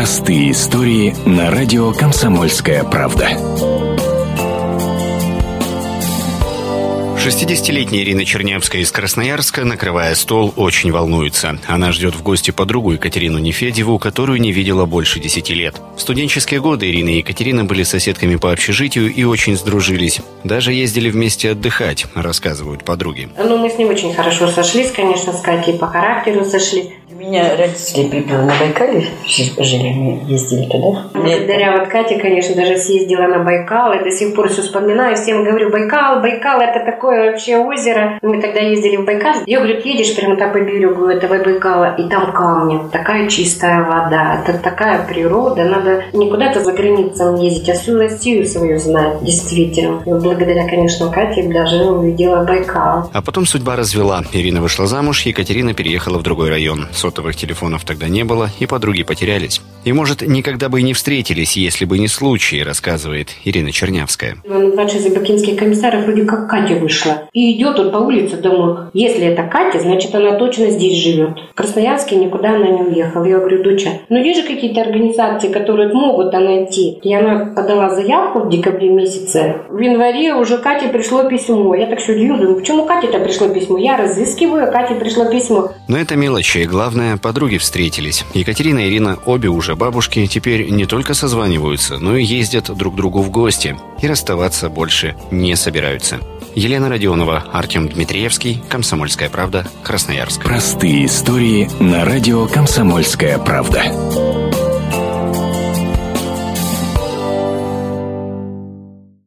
Простые истории на радио «Комсомольская правда». 60-летняя Ирина Чернявская из Красноярска, накрывая стол, очень волнуется. Она ждет в гости подругу Екатерину Нефедеву, которую не видела больше 10 лет. В студенческие годы Ирина и Екатерина были соседками по общежитию и очень сдружились. Даже ездили вместе отдыхать, рассказывают подруги. Ну, мы с ней очень хорошо сошлись, конечно, с Катей по характеру сошлись. Меня родители припевы на Байкале жили, мы ездили туда. Благодаря вот Кате, конечно, даже съездила на Байкал, и до сих пор все вспоминаю, всем говорю, Байкал, Байкал, это такое вообще озеро. Мы тогда ездили в Байкал, я говорю, едешь прямо так по берегу этого Байкала, и там камни, такая чистая вода, это такая природа, надо не куда-то за границам ездить, а всю Россию свою знать, действительно. И благодаря, конечно, Кате даже увидела Байкал. А потом судьба развела. Ирина вышла замуж, Екатерина переехала в другой район сотовых телефонов тогда не было, и подруги потерялись. И, может, никогда бы и не встретились, если бы не случай, рассказывает Ирина Чернявская. Младший забакинский комиссар вроде как Катя вышла. И идет он по улице, думаю, если это Катя, значит, она точно здесь живет. В Красноярске никуда она не уехала. Я говорю, доча, ну есть же какие-то организации, которые могут найти. И она подала заявку в декабре месяце. В январе уже Кате пришло письмо. Я так все удивилась, думаю, почему Кате-то пришло письмо? Я разыскиваю, а Кате пришло письмо. Но это мелочи. Главное, подруги встретились. Екатерина и Ирина обе уже бабушки, теперь не только созваниваются, но и ездят друг к другу в гости. И расставаться больше не собираются. Елена Родионова, Артем Дмитриевский, Комсомольская правда, Красноярск. Простые истории на радио «Комсомольская правда».